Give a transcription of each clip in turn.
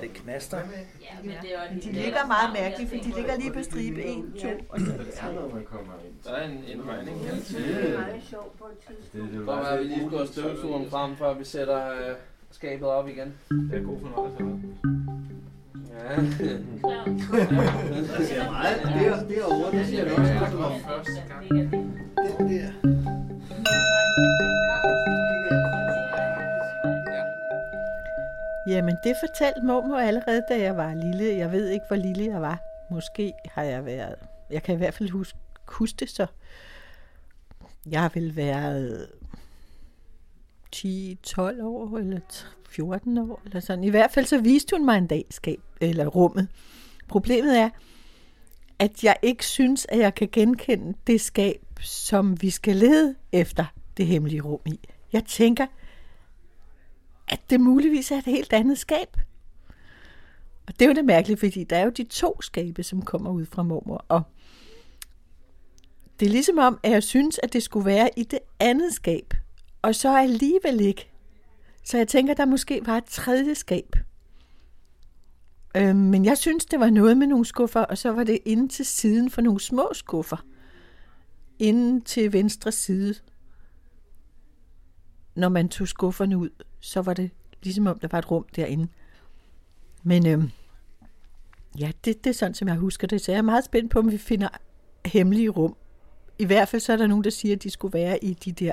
Det knaster. Men det er De ligger meget mærkeligt, for de ligger lige på stribe 1, 2 og så Der er en, en regning her til. Det er meget sjovt på et tidspunkt. Hvor er vi lige skulle have støvsugeren frem, før vi sætter øh, skabet op igen. Det er god fornøjelse. Ja. Der ser meget der, derovre, det ser du også. Første gang. Den der. Jamen, det fortalte mormor allerede, da jeg var lille. Jeg ved ikke, hvor lille jeg var. Måske har jeg været... Jeg kan i hvert fald huske, huske det så. Jeg har vel været 10-12 år, eller 14 år, eller sådan. I hvert fald så viste hun mig en dag skab, eller rummet. Problemet er, at jeg ikke synes, at jeg kan genkende det skab, som vi skal lede efter det hemmelige rum i. Jeg tænker, at det muligvis er et helt andet skab. Og det er jo det mærkelige, fordi der er jo de to skabe, som kommer ud fra mormor. Og det er ligesom om, at jeg synes, at det skulle være i det andet skab. Og så alligevel ikke. Så jeg tænker, der måske var et tredje skab. Øh, men jeg synes, det var noget med nogle skuffer, og så var det inde til siden for nogle små skuffer. Inden til venstre side. Når man tog skufferne ud, så var det ligesom om, der var et rum derinde. Men øhm, ja, det, det er sådan, som jeg husker det. Så jeg er meget spændt på, om vi finder hemmelige rum. I hvert fald så er der nogen, der siger, at de skulle være i de der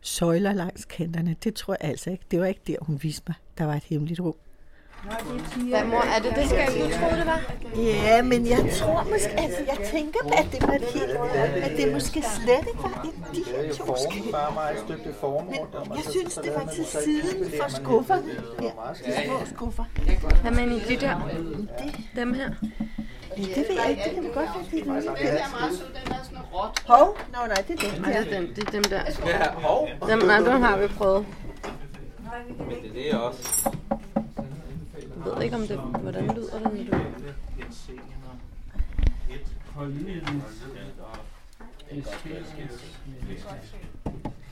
søjler langs kanterne. Det tror jeg altså ikke. Det var ikke der, hun viste mig, der var et hemmeligt rum. Hvad mor, er det det skab, du troede, det var? Ja, men jeg tror måske, altså jeg tænker, at det var helt, at det måske slet ikke var et de her to skab. Men jeg synes, det var til siden for skufferne. Ja, de små skuffer. Hvad med i de der? Dem her? Ja, det ved jeg ikke, det kan vi godt finde. Den er meget sød, den er sådan råt. Hov, nå nej, det er den Nej, der. det er, dem, det er dem der. Ja, hov. Dem, nej, dem har vi prøvet. Men det er det også. Ved ikke, om det, hvordan lyder det, når du...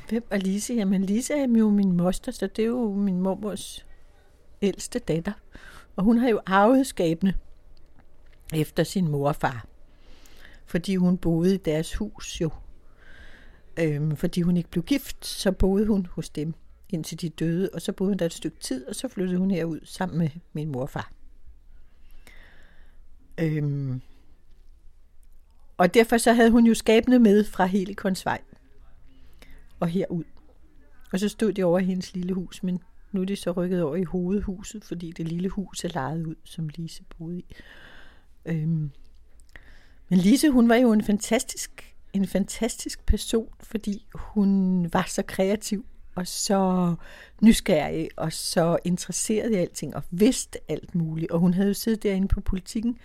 Hvem er Lise? Jamen Lise er jo min moster, så det er jo min mormors ældste datter. Og hun har jo arvet skabene efter sin mor og far. Fordi hun boede i deres hus jo. Øhm, fordi hun ikke blev gift, så boede hun hos dem indtil de døde. Og så boede hun der et stykke tid, og så flyttede hun herud sammen med min morfar. Øhm, og derfor så havde hun jo skabene med fra Helikonsvej og herud. Og så stod de over i hendes lille hus, men nu er de så rykket over i hovedhuset, fordi det lille hus er lejet ud, som Lise boede i. Øhm. Men Lise, hun var jo en fantastisk, en fantastisk person, fordi hun var så kreativ og så nysgerrig og så interesseret i alting og vidste alt muligt. Og hun havde jo siddet derinde på politikken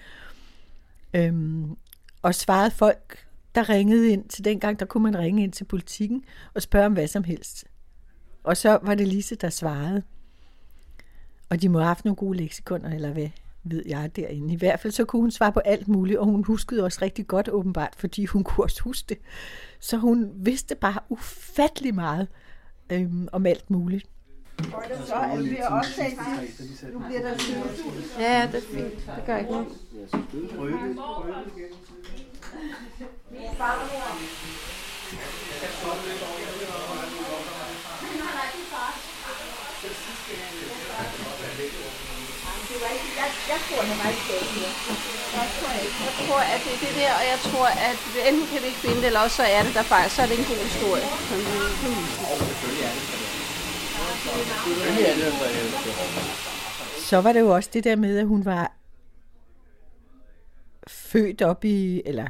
øhm, og svaret folk, der ringede ind til dengang, der kunne man ringe ind til politikken og spørge om hvad som helst. Og så var det Lise, der svarede. Og de må have haft nogle gode leksikoner, eller hvad ved jeg derinde. I hvert fald så kunne hun svare på alt muligt, og hun huskede også rigtig godt åbenbart, fordi hun kunne også huske det. Så hun vidste bare ufattelig meget øhm, om alt muligt. Og det så, at vi har optaget Nu bliver der Ja, ja, det er fint. Det gør ikke noget. Jeg tror, han var ikke jeg tror ikke. Jeg tror, at det er det der, og jeg tror, at enten kan vi ikke finde det, eller også så er det der faktisk, så er det en god historie. Som vi kan er så var det jo også det der med, at hun var født op i, eller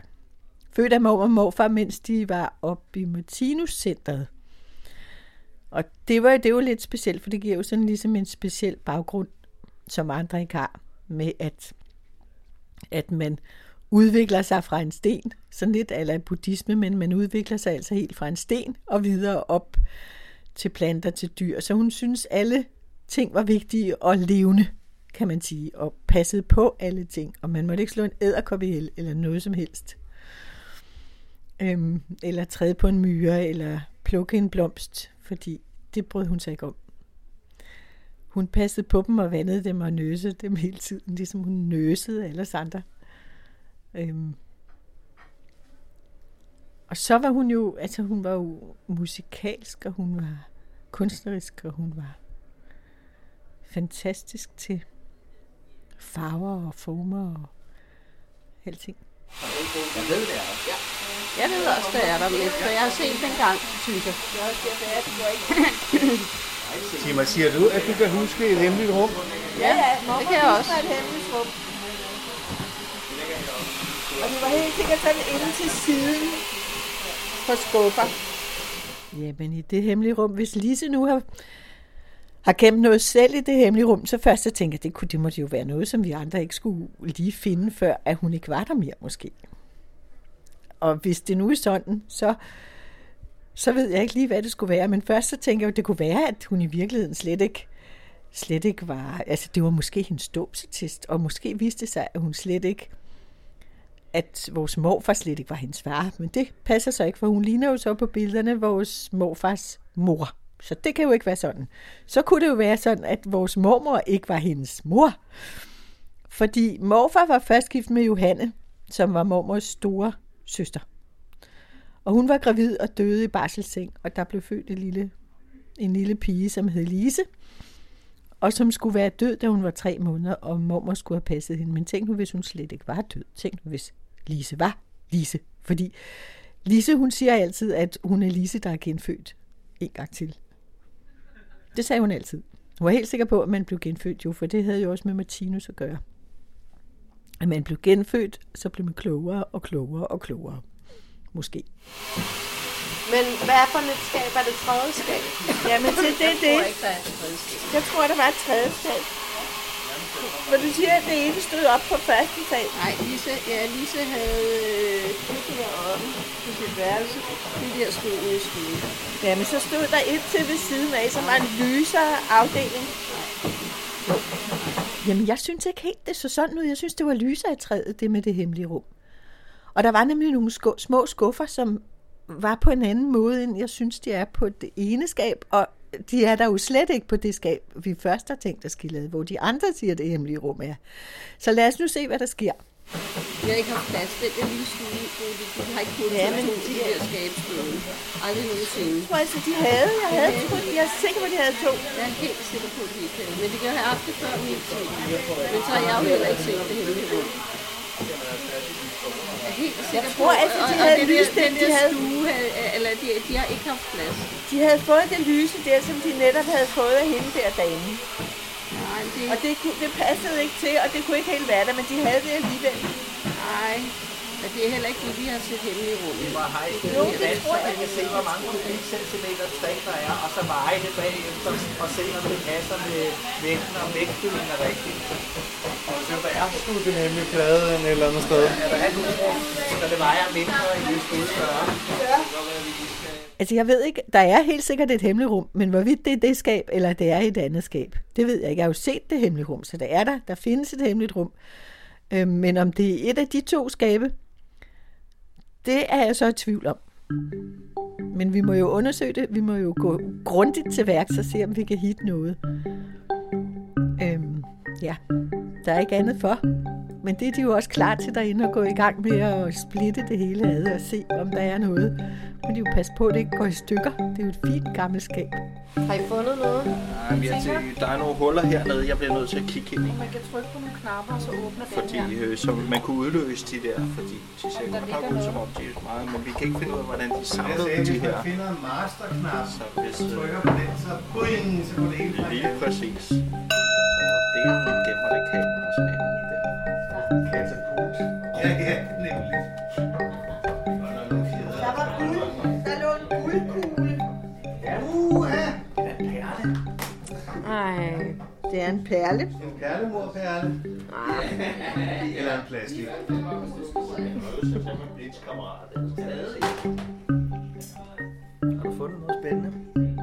født af mor og morfar, mens de var oppe i Martinus-centret. Og det var, det var lidt specielt, for det giver jo sådan ligesom en speciel baggrund, som andre ikke har, med at, at man udvikler sig fra en sten, sådan lidt ala buddhisme, men man udvikler sig altså helt fra en sten og videre op til planter, til dyr. Så hun synes, alle ting var vigtige og levende, kan man sige, og passede på alle ting. Og man måtte ikke slå en æderkop ihjel, eller noget som helst. Øhm, eller træde på en myre, eller plukke en blomst, fordi det brød hun sig ikke om hun passede på dem og vandede dem og nøsede dem hele tiden, ligesom hun nøsede alle andre. Øhm. Og så var hun jo, altså hun var jo musikalsk, og hun var kunstnerisk, og hun var fantastisk til farver og former og alting. Jeg ved det også. Jeg ved også, det er der lidt, for jeg har set den gang, synes jeg. Tima, siger du, at du kan huske et hemmeligt rum? Ja, det kan jeg også. et hemmeligt rum. Og det var helt sikkert sådan inde til siden på skuffer. Jamen i det hemmelige rum, hvis Lise nu har, har gemt noget selv i det hemmelige rum, så først så tænker jeg, det, kunne, det måtte jo være noget, som vi andre ikke skulle lige finde, før at hun ikke var der mere måske. Og hvis det nu er sådan, så, så ved jeg ikke lige, hvad det skulle være. Men først så tænker jeg, at det kunne være, at hun i virkeligheden slet ikke, slet ikke var... Altså det var måske hendes dåbsattest, og måske viste det sig, at hun slet ikke at vores morfar slet ikke var hendes far, men det passer så ikke, for hun ligner jo så på billederne vores morfars mor. Så det kan jo ikke være sådan. Så kunne det jo være sådan, at vores mormor ikke var hendes mor. Fordi morfar var først gift med Johanne, som var mormors store søster. Og hun var gravid og døde i barselseng, og der blev født en lille, en lille pige, som hed Lise, og som skulle være død, da hun var tre måneder, og mormor skulle have passet hende. Men tænk nu, hvis hun slet ikke var død. Tænk nu, hvis Lise var Lise. Fordi Lise, hun siger altid, at hun er Lise, der er genfødt en gang til. Det sagde hun altid. Hun var helt sikker på, at man blev genfødt jo, for det havde jo også med Martinus at gøre. At man blev genfødt, så blev man klogere og klogere og klogere. Måske. Men hvad er for et skab? Er det tredje skab? Jamen til det, Jeg det. tror ikke, der er et tredje skab. Jeg tror, der var et tredje sted. For du siger, at det ene stod op på første sag. Nej, Lise, ja, Lise havde øh, det deroppe på sit værelse. Det der stod ude i stuen. Jamen så stod der et til ved siden af, som var en lysere afdeling. Jamen, jeg synes ikke helt, det så sådan ud. Jeg synes, det var lysere i træet, det med det hemmelige rum. Og der var nemlig nogle sko- små skuffer, som var på en anden måde, end jeg synes, de er på det ene skab. Og de er der jo slet ikke på det skab, vi først har tænkt at skille ad, hvor de andre siger, det hemmelige rum er. Så lad os nu se, hvad der sker. Vi har ikke haft plads. Den der lille stue, de har ikke kunnet Ja, men to de der skabsstående. Aldrig nogensinde. Jeg tror altså, de havde. Jeg, havde troet, jeg er sikker på, at de havde to. Jeg er helt sikker på, at de ikke havde. Men de kan have haft det før min tid. Men så har jeg jo heller ikke set det hemmelige rum. Jeg tror altså, de og- havde det lyst, den de havde- stue, havde, eller de, de har ikke haft plads. De havde fået det lyse der, som de netop havde fået af hende der dame. Nej, det, Og det, kunne, det passede ikke til, og det kunne ikke helt være der, men de havde det alligevel. nej, men det er heller ikke det, vi har set hemmelige rum. Det var hej, det Jo, er det vand, tror jeg. man kan se, hvor mange kubikcentimeter træ der er, og så veje det bagefter, og se, om det passer med vægten, og vægtfylden er rigtigt. Er det nemlig plade en eller andet sted. Er så det vejer mindre, end det skulle? Altså, jeg ved ikke, der er helt sikkert et hemmeligt rum, men hvorvidt det er det skab, eller det er et andet skab, det ved jeg ikke. Jeg har jo set det hemmelige rum, så der er der. Der findes et hemmeligt rum. Øh, men om det er et af de to skabe, det er jeg så i tvivl om. Men vi må jo undersøge det. Vi må jo gå grundigt til værks og se, om vi kan hitte noget. Der er ikke andet for. Men det er de jo også klar til derinde at gå i gang med at splitte det hele ad og se, om der er noget. Men de jo passe på, at det ikke går i stykker. Det er jo et fint gammelt skab. Har I fundet noget? Nej, men jeg tænker, der er nogle huller hernede, jeg bliver nødt til at kigge ind i. Man kan trykke på nogle knapper, og så åbner den Fordi her. øh, så man kunne udløse de der, fordi de ser godt nok ud som om de er meget, men vi kan ikke finde ud af, hvordan de samlede de her. finder en masterknap, Så hvis øh, trykker på den, så boing, så går det hele lige præcis. Så det gemmer det der. katapult. Ja, ja, nemlig. Der er var guld. Der lå en guldkugle. Uha! Det er en perle. Ej, det er en perle. En perlemorperle. Eller en plastik. Har du fundet noget spændende?